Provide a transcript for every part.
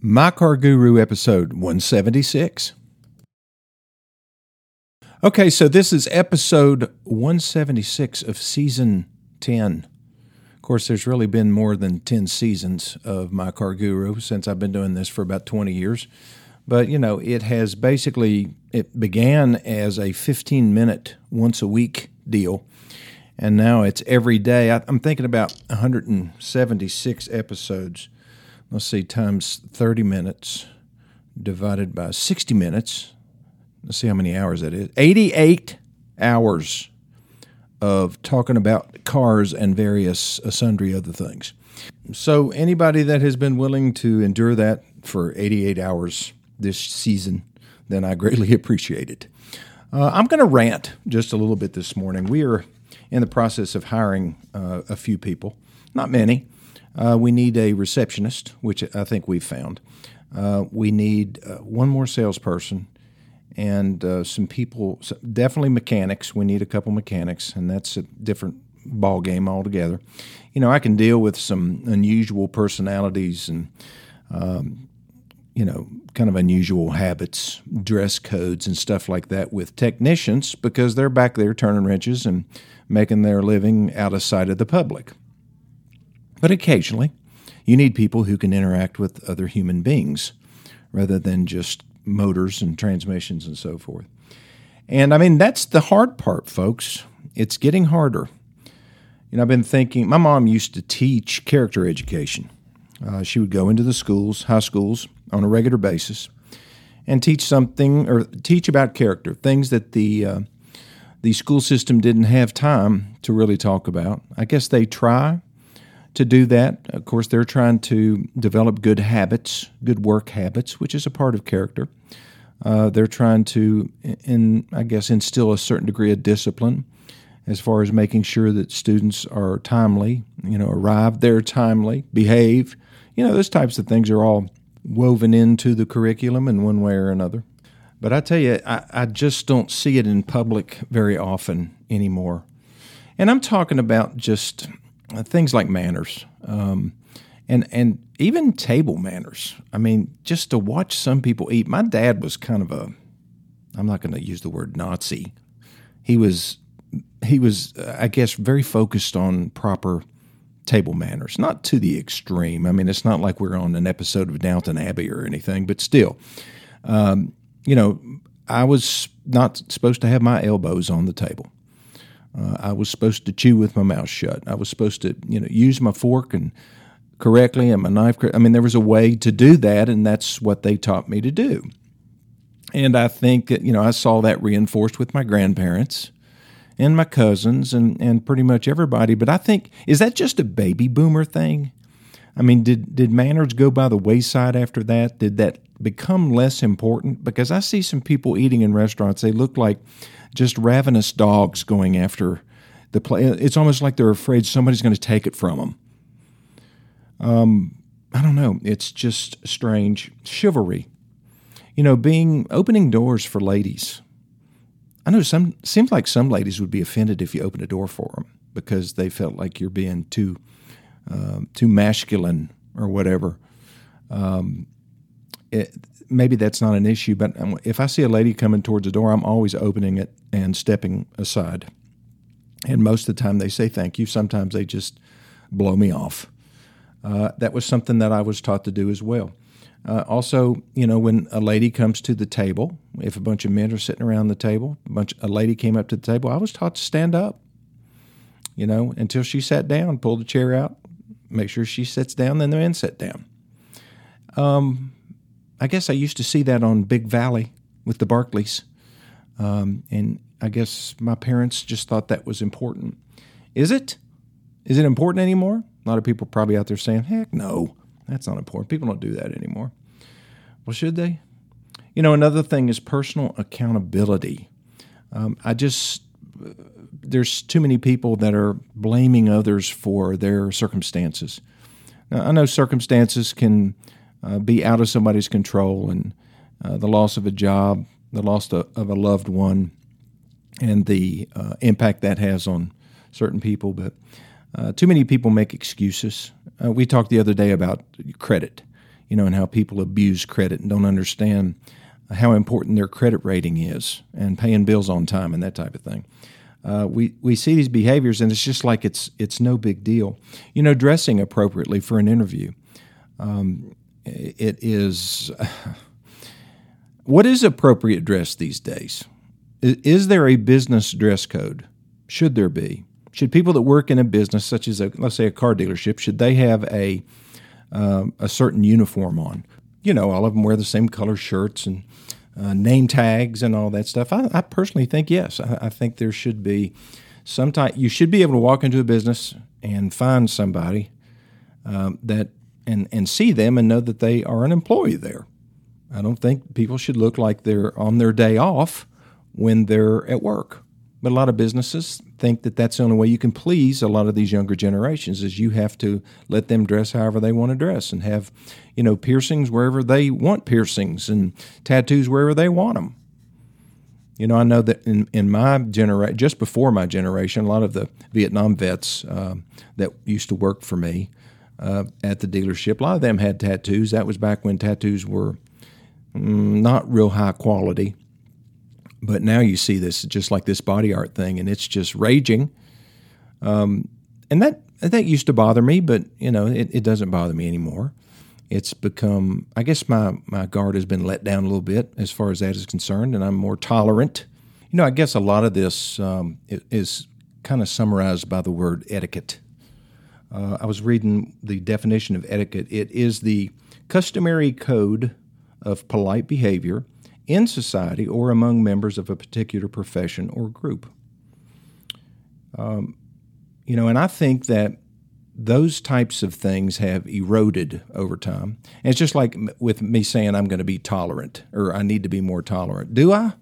My Car Guru episode 176. Okay, so this is episode 176 of season 10. Of course, there's really been more than 10 seasons of My Car Guru since I've been doing this for about 20 years. But, you know, it has basically it began as a 15 minute once a week deal and now it's every day. I'm thinking about 176 episodes let's see, times 30 minutes divided by 60 minutes. Let's see how many hours that is. 88 hours of talking about cars and various uh, sundry other things. So, anybody that has been willing to endure that for 88 hours this season, then I greatly appreciate it. Uh, I'm going to rant just a little bit this morning. We are in the process of hiring uh, a few people, not many. Uh, we need a receptionist, which I think we've found. Uh, we need uh, one more salesperson and uh, some people, definitely mechanics. We need a couple mechanics, and that's a different ball game altogether. You know, I can deal with some unusual personalities and, um, you know, kind of unusual habits, dress codes, and stuff like that with technicians because they're back there turning wrenches and making their living out of sight of the public. But occasionally, you need people who can interact with other human beings rather than just motors and transmissions and so forth. And I mean, that's the hard part, folks. It's getting harder. You know, I've been thinking, my mom used to teach character education. Uh, she would go into the schools, high schools, on a regular basis and teach something or teach about character, things that the uh, the school system didn't have time to really talk about. I guess they try, to do that. Of course, they're trying to develop good habits, good work habits, which is a part of character. Uh, they're trying to, in I guess, instill a certain degree of discipline as far as making sure that students are timely, you know, arrive there timely, behave. You know, those types of things are all woven into the curriculum in one way or another. But I tell you, I, I just don't see it in public very often anymore. And I'm talking about just things like manners, um, and and even table manners. I mean, just to watch some people eat. My dad was kind of a, I'm not going to use the word Nazi. He was he was, I guess, very focused on proper table manners, not to the extreme. I mean, it's not like we're on an episode of Downton Abbey or anything, but still, um, you know, I was not supposed to have my elbows on the table. Uh, I was supposed to chew with my mouth shut. I was supposed to, you know, use my fork and correctly and my knife. I mean, there was a way to do that, and that's what they taught me to do. And I think that, you know, I saw that reinforced with my grandparents and my cousins and, and pretty much everybody. But I think, is that just a baby boomer thing? I mean, did, did manners go by the wayside after that? Did that become less important? Because I see some people eating in restaurants, they look like just ravenous dogs going after the play. It's almost like they're afraid somebody's going to take it from them. Um, I don't know. It's just strange. Chivalry, you know, being opening doors for ladies. I know some seems like some ladies would be offended if you opened a door for them because they felt like you're being too uh, too masculine or whatever. Um, it, maybe that's not an issue, but if I see a lady coming towards the door, I'm always opening it and stepping aside. And most of the time they say thank you. Sometimes they just blow me off. Uh, that was something that I was taught to do as well. Uh, also, you know, when a lady comes to the table, if a bunch of men are sitting around the table, a bunch a lady came up to the table, I was taught to stand up. You know, until she sat down, pull the chair out, make sure she sits down, then the men sit down. Um, I guess I used to see that on Big Valley with the Barkleys. Um, and I guess my parents just thought that was important. Is it? Is it important anymore? A lot of people probably out there saying, heck no, that's not important. People don't do that anymore. Well, should they? You know, another thing is personal accountability. Um, I just, there's too many people that are blaming others for their circumstances. Now, I know circumstances can uh, be out of somebody's control and uh, the loss of a job, the loss of, of a loved one, and the uh, impact that has on certain people. But uh, too many people make excuses. Uh, we talked the other day about credit. you know, and how people abuse credit and don't understand how important their credit rating is and paying bills on time and that type of thing. Uh, we we see these behaviors and it's just like it's it's no big deal. You know, dressing appropriately for an interview. Um, it is. What is appropriate dress these days? Is there a business dress code? Should there be? Should people that work in a business, such as a let's say a car dealership, should they have a um, a certain uniform on? You know, all of them wear the same color shirts and uh, name tags and all that stuff. I, I personally think yes. I, I, think there should be some type. You should be able to walk into a business and find somebody um, that and and see them and know that they are an employee there. I don't think people should look like they're on their day off when they're at work. But a lot of businesses think that that's the only way you can please a lot of these younger generations is you have to let them dress however they want to dress and have, you know, piercings wherever they want piercings and tattoos wherever they want them. You know, I know that in, in my generation, just before my generation, a lot of the Vietnam vets uh, that used to work for me uh, at the dealership, a lot of them had tattoos. That was back when tattoos were Mm, not real high quality. But now you see this just like this body art thing, and it's just raging. Um, and that that used to bother me, but you know it, it doesn't bother me anymore. It's become, I guess, my my guard has been let down a little bit as far as that is concerned, and I'm more tolerant. You know, I guess a lot of this um, is kind of summarized by the word etiquette. Uh, I was reading the definition of etiquette. It is the customary code of polite behavior in society or among members of a particular profession or group. Um, you know, and I think that those types of things have eroded over time. And it's just like with me saying I'm going to be tolerant or I need to be more tolerant. Do I?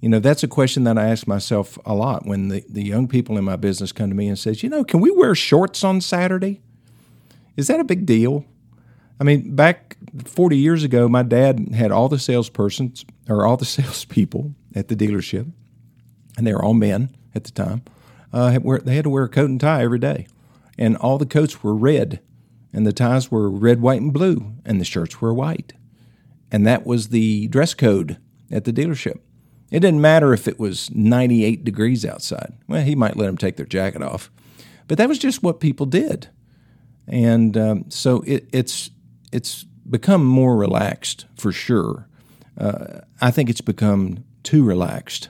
You know, that's a question that I ask myself a lot when the, the young people in my business come to me and says, you know, can we wear shorts on Saturday? Is that a big deal? I mean, back 40 years ago, my dad had all the salespersons or all the salespeople at the dealership, and they were all men at the time. Uh, they had to wear a coat and tie every day, and all the coats were red, and the ties were red, white, and blue, and the shirts were white, and that was the dress code at the dealership. It didn't matter if it was 98 degrees outside. Well, he might let them take their jacket off, but that was just what people did, and um, so it, it's it's become more relaxed for sure. Uh, I think it's become too relaxed.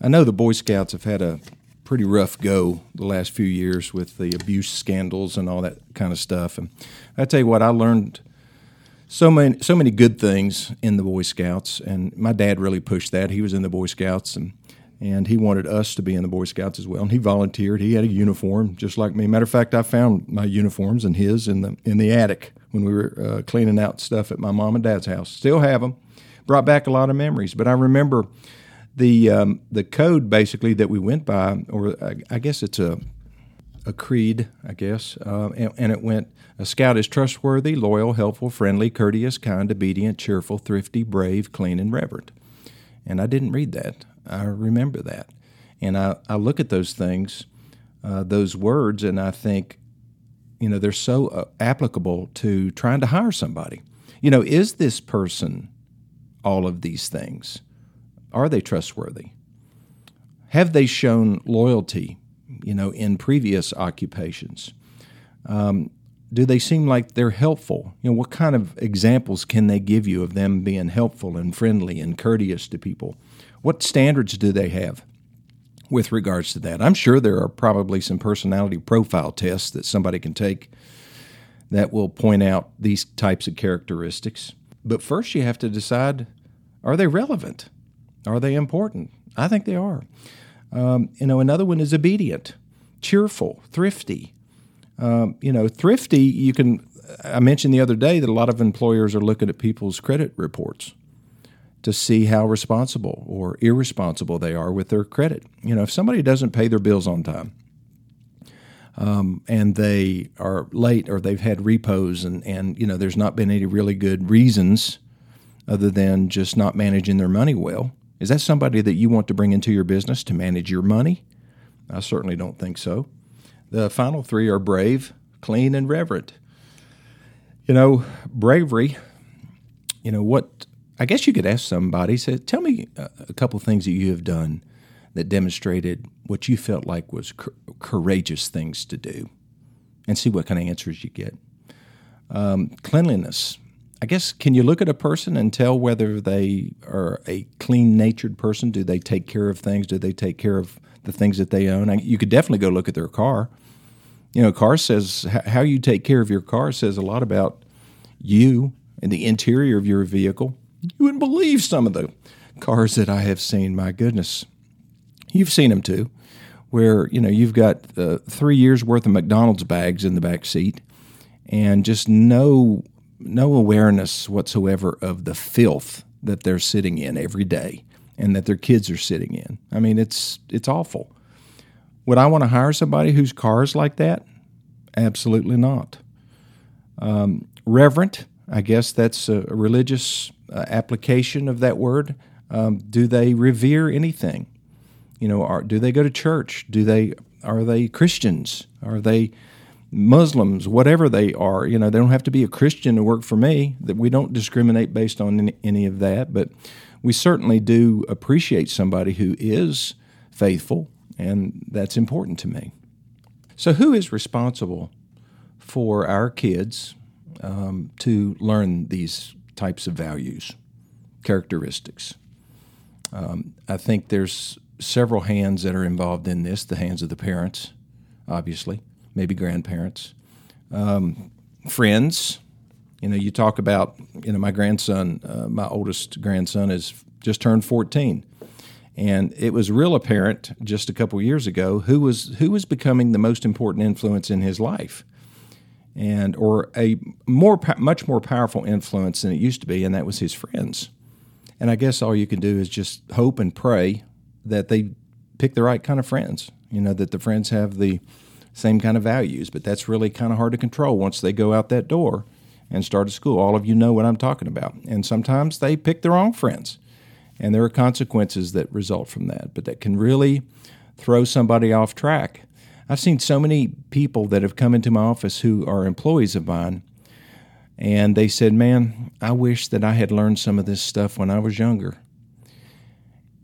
I know the Boy Scouts have had a pretty rough go the last few years with the abuse scandals and all that kind of stuff. And I tell you what, I learned so many so many good things in the Boy Scouts, and my dad really pushed that. He was in the Boy Scouts, and and he wanted us to be in the Boy Scouts as well. And he volunteered. He had a uniform just like me. Matter of fact, I found my uniforms and his in the in the attic when we were uh, cleaning out stuff at my mom and dad's house. Still have them. Brought back a lot of memories. But I remember the um, the code basically that we went by, or I, I guess it's a a creed, I guess, uh, and, and, it went: a scout is trustworthy, loyal, helpful, friendly, courteous, kind, obedient, cheerful, thrifty, brave, clean, and reverent. And I didn't read that. I remember that, and I, I look at those things, uh, those words, and I think, you know, they're so uh, applicable to trying to hire somebody. You know, is this person all of these things? Are they trustworthy? Have they shown loyalty, you know, in previous occupations? Um, do they seem like they're helpful? You know, what kind of examples can they give you of them being helpful and friendly and courteous to people? What standards do they have? With regards to that. I'm sure there are probably some personality profile tests that somebody can take that will point out these types of characteristics. But first, you have to decide are they relevant? Are they important? I think they are. Um, you know, another one is obedient, cheerful, thrifty. Um, you know, thrifty, you can. I mentioned the other day that a lot of employers are looking at people's credit reports to see how responsible or irresponsible they are with their credit. You know, if somebody doesn't pay their bills on time, um, and they are late or they've had repos and, and you know there's not been any really good reasons other than just not managing their money well is that somebody that you want to bring into your business to manage your money? I certainly don't think so. The final three are brave clean and reverent. You know, bravery, you know, what I guess you could ask somebody, say, tell me a couple things that you have done that demonstrated what you felt like was courageous things to do and see what kind of answers you get. Um, cleanliness. I guess, can you look at a person and tell whether they are a clean natured person? Do they take care of things? Do they take care of the things that they own? I, you could definitely go look at their car. You know, car says how you take care of your car says a lot about you and the interior of your vehicle. You wouldn't believe some of the cars that I have seen. My goodness, you've seen them too, where you know you've got uh, three years worth of McDonald's bags in the back seat, and just no no awareness whatsoever of the filth that they're sitting in every day and that their kids are sitting in. I mean, it's it's awful. Would I want to hire somebody whose car is like that? Absolutely not. Um, reverent, I guess that's a religious uh, application of that word. Um, do they revere anything? You know, are, do they go to church? Do they are they Christians? Are they Muslims? Whatever they are, you know, they don't have to be a Christian to work for me. That we don't discriminate based on any, any of that, but we certainly do appreciate somebody who is faithful, and that's important to me. So, who is responsible for our kids um, to learn these types of values, characteristics? Um, I think there's several hands that are involved in this the hands of the parents, obviously, maybe grandparents, um, friends. You know, you talk about, you know, my grandson, uh, my oldest grandson is just turned 14. And it was real apparent just a couple years ago who was who was becoming the most important influence in his life, and or a more much more powerful influence than it used to be, and that was his friends. And I guess all you can do is just hope and pray that they pick the right kind of friends. You know that the friends have the same kind of values, but that's really kind of hard to control once they go out that door and start a school. All of you know what I'm talking about. And sometimes they pick the wrong friends and there are consequences that result from that, but that can really throw somebody off track. I've seen so many people that have come into my office who are employees of mine, and they said, Man, I wish that I had learned some of this stuff when I was younger.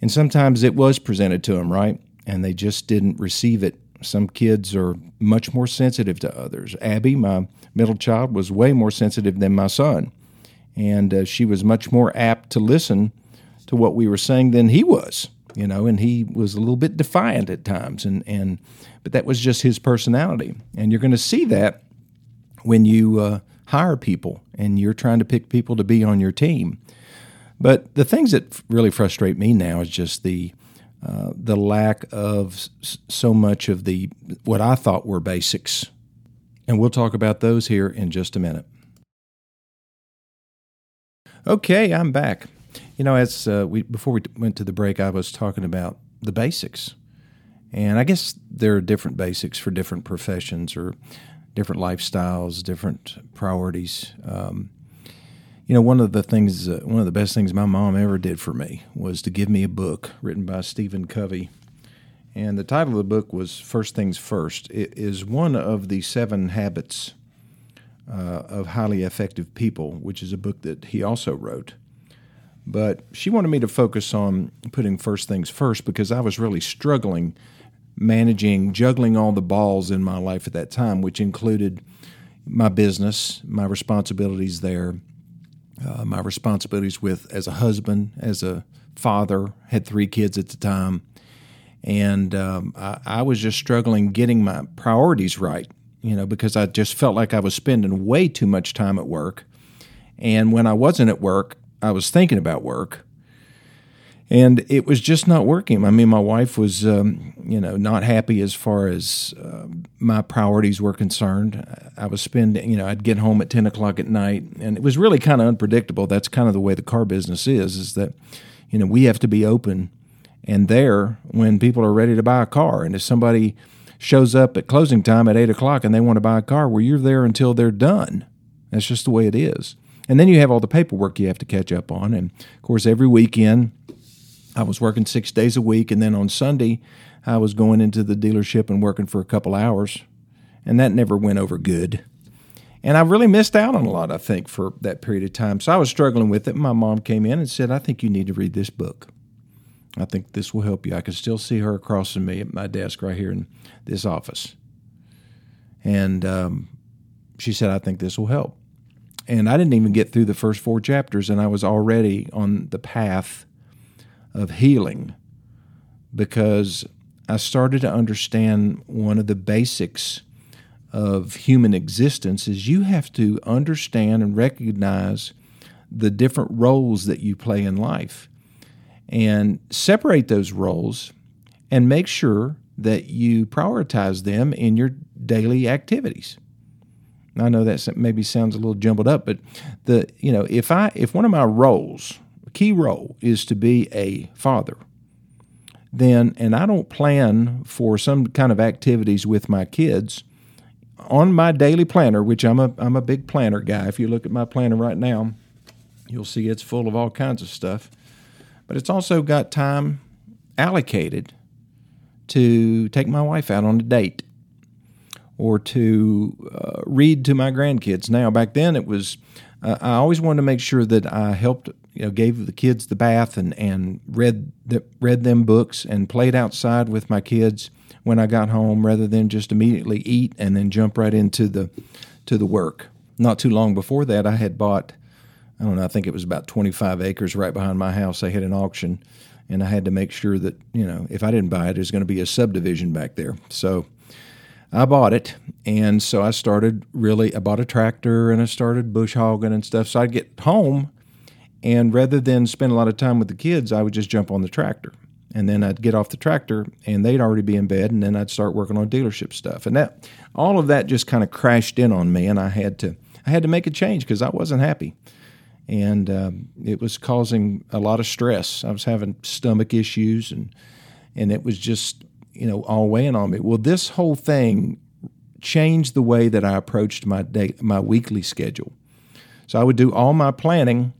And sometimes it was presented to them, right? And they just didn't receive it. Some kids are much more sensitive to others. Abby, my middle child, was way more sensitive than my son. And uh, she was much more apt to listen to what we were saying than he was, you know, and he was a little bit defiant at times, and and but that was just his personality, and you're going to see that when you uh, hire people and you're trying to pick people to be on your team. But the things that really frustrate me now is just the uh, the lack of so much of the what I thought were basics, and we'll talk about those here in just a minute. Okay, I'm back. You know, as uh, we before we went to the break, I was talking about the basics, and I guess there are different basics for different professions or different lifestyles, different priorities. Um, you know, one of the things, uh, one of the best things my mom ever did for me was to give me a book written by Stephen Covey. And the title of the book was First Things First. It is one of the seven habits uh, of highly effective people, which is a book that he also wrote. But she wanted me to focus on putting first things first because I was really struggling managing, juggling all the balls in my life at that time, which included my business, my responsibilities there, uh, my responsibilities with as a husband, as a father, had three kids at the time, and um, I, I, was just struggling getting my priorities right. You know, because I just felt like I was spending way too much time at work, and when I wasn't at work, I was thinking about work, and it was just not working. I mean, my wife was, um, you know, not happy as far as uh, my priorities were concerned. I was spending, you know, I'd get home at ten o'clock at night, and it was really kind of unpredictable. That's kind of the way the car business is. Is that, you know, we have to be open and there when people are ready to buy a car, and if somebody shows up at closing time at eight o'clock and they want to buy a car, well, you're there until they're done. That's just the way it is. And then you have all the paperwork you have to catch up on. And of course, every weekend, I was working six days a week. And then on Sunday, I was going into the dealership and working for a couple hours. And that never went over good. And I really missed out on a lot, I think, for that period of time. So I was struggling with it. My mom came in and said, I think you need to read this book. I think this will help you. I can still see her across from me at my desk right here in this office. And um, she said, I think this will help. And I didn't even get through the first four chapters, and I was already on the path of healing because I started to understand one of the basics of human existence is you have to understand and recognize the different roles that you play in life and separate those roles and make sure that you prioritize them in your daily activities. I know that maybe sounds a little jumbled up, but the you know if I if one of my roles, key role, is to be a father, then and I don't plan for some kind of activities with my kids on my daily planner, which I'm a I'm a big planner guy. If you look at my planner right now, you'll see it's full of all kinds of stuff. But it's also got time allocated to take my wife out on a date or to uh, read to my grandkids. Now, back then it was uh, I always wanted to make sure that I helped, you know, gave the kids the bath and and read the, read them books and played outside with my kids when I got home rather than just immediately eat and then jump right into the to the work. Not too long before that, I had bought I don't know, I think it was about 25 acres right behind my house. They had an auction, and I had to make sure that, you know, if I didn't buy it, there's going to be a subdivision back there. So I bought it, and so I started really, I bought a tractor and I started bush hogging and stuff. So I'd get home, and rather than spend a lot of time with the kids, I would just jump on the tractor. And then I'd get off the tractor and they'd already be in bed and then I'd start working on dealership stuff. And that all of that just kind of crashed in on me and I had to I had to make a change because I wasn't happy. And um, it was causing a lot of stress. I was having stomach issues and and it was just you know all weighing on me. Well this whole thing changed the way that I approached my day my weekly schedule? So I would do all my planning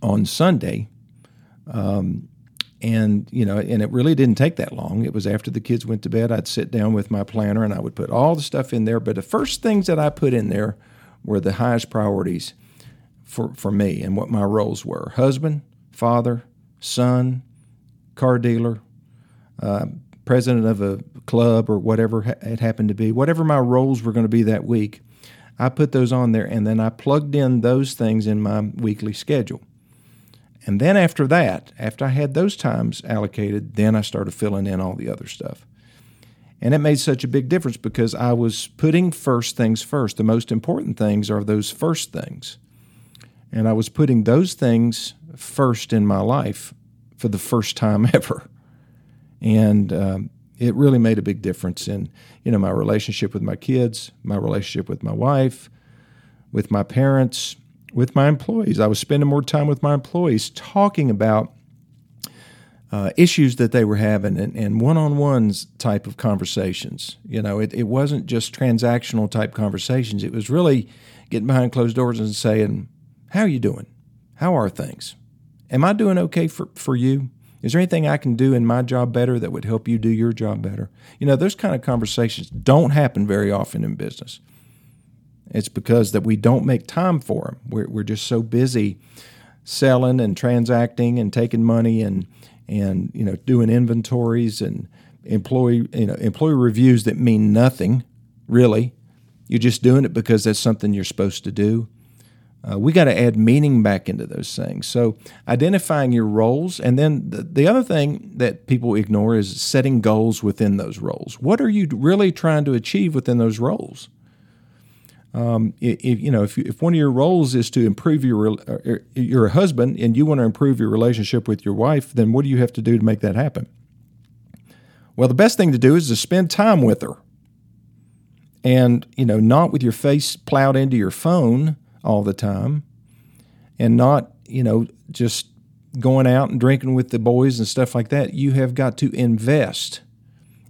on Sunday um, and you know and it really didn't take that long. It was after the kids went to bed i'd sit down with my planner and i would put all the stuff in there. But the first things that i put in there were the highest priorities for, for me and what my roles were husband father son car dealer uh, president of a club or whatever it happened to be whatever my roles were going to be that week i put those on there and then i plugged in those things in my weekly schedule and then after that, after I had those times allocated, then I started filling in all the other stuff. And it made such a big difference because I was putting first things first. The most important things are those first things. And I was putting those things first in my life for the first time ever. And um, it really made a big difference in, you know, my relationship with my kids, my relationship with my wife, with my parents, with my employees. I was spending more time with my employees talking about uh, issues that they were having and, one-on-ones type of conversations. You know, it, it wasn't just transactional type conversations. It was really getting behind closed doors and saying, "How are you doing? How are things? Am I doing okay for, for you? Is there anything I can do in my job better that would help you do your job better?" You know, those kind of conversations don't happen very often in business. It's because that we don't make time for them. We're, we're just so busy selling and transacting and taking money and and you know doing inventories and employee you know employee reviews that mean nothing really. You're just doing it because that's something you're supposed to do. Uh, we got to add meaning back into those things. So identifying your roles, and then the, the other thing that people ignore is setting goals within those roles. What are you really trying to achieve within those roles? Um, if you know if, if one of your roles is to improve your uh, you're a husband and you want to improve your relationship with your wife, then what do you have to do to make that happen? Well, the best thing to do is to spend time with her, and you know not with your face plowed into your phone all the time, and not you know just going out and drinking with the boys and stuff like that. You have got to invest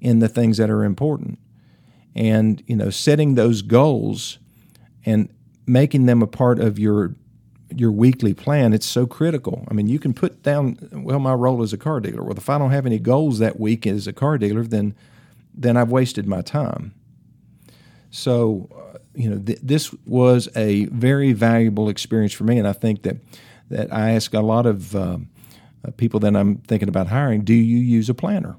in the things that are important, and you know setting those goals and making them a part of your your weekly plan it's so critical. I mean you can put down well my role as a car dealer. Well if i don't have any goals that week as a car dealer then then i've wasted my time So, uh, you know, th- this was a very valuable experience for me, and I think that that I ask a lot of um, uh, people that I'm thinking about hiring, do you use a planner?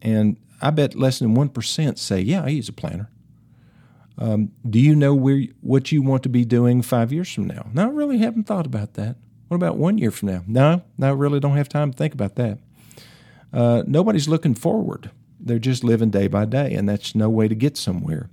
And I bet less than one percent say, yeah, I use a planner. Um, do you know where what you want to be doing five years from now? No, I really haven't thought about that. What about one year from now? No, I really don't have time to think about that. Uh, nobody's looking forward. They're just living day by day, and that's no way to get somewhere.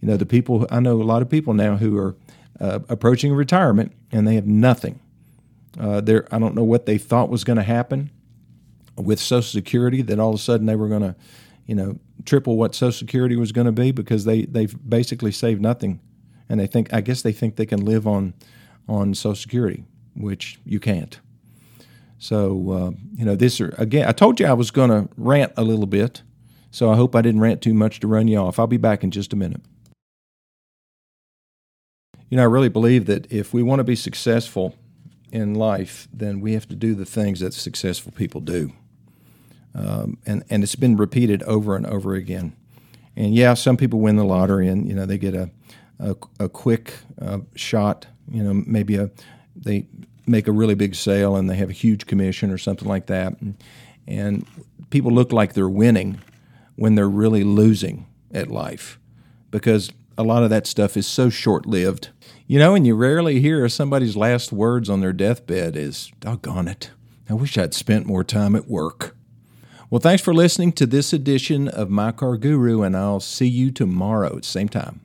You know, the people I know a lot of people now who are uh, approaching retirement and they have nothing. Uh, I don't know what they thought was going to happen with Social Security. That all of a sudden they were going to, you know, triple what Social Security was going to be because they they've basically saved nothing, and they think I guess they think they can live on on Social Security, which you can't. So uh, you know, this again, I told you I was going to rant a little bit, so I hope I didn't rant too much to run you off. I'll be back in just a minute. You know, I really believe that if we want to be successful in life, then we have to do the things that successful people do. Um, and and it's been repeated over and over again. And yeah, some people win the lottery, and you know they get a a, a quick uh, shot. You know, maybe a they make a really big sale and they have a huge commission or something like that. And, and people look like they're winning when they're really losing at life because a lot of that stuff is so short lived. You know, and you rarely hear somebody's last words on their deathbed is, doggone it, I wish I'd spent more time at work. Well, thanks for listening to this edition of My Car Guru, and I'll see you tomorrow at the same time.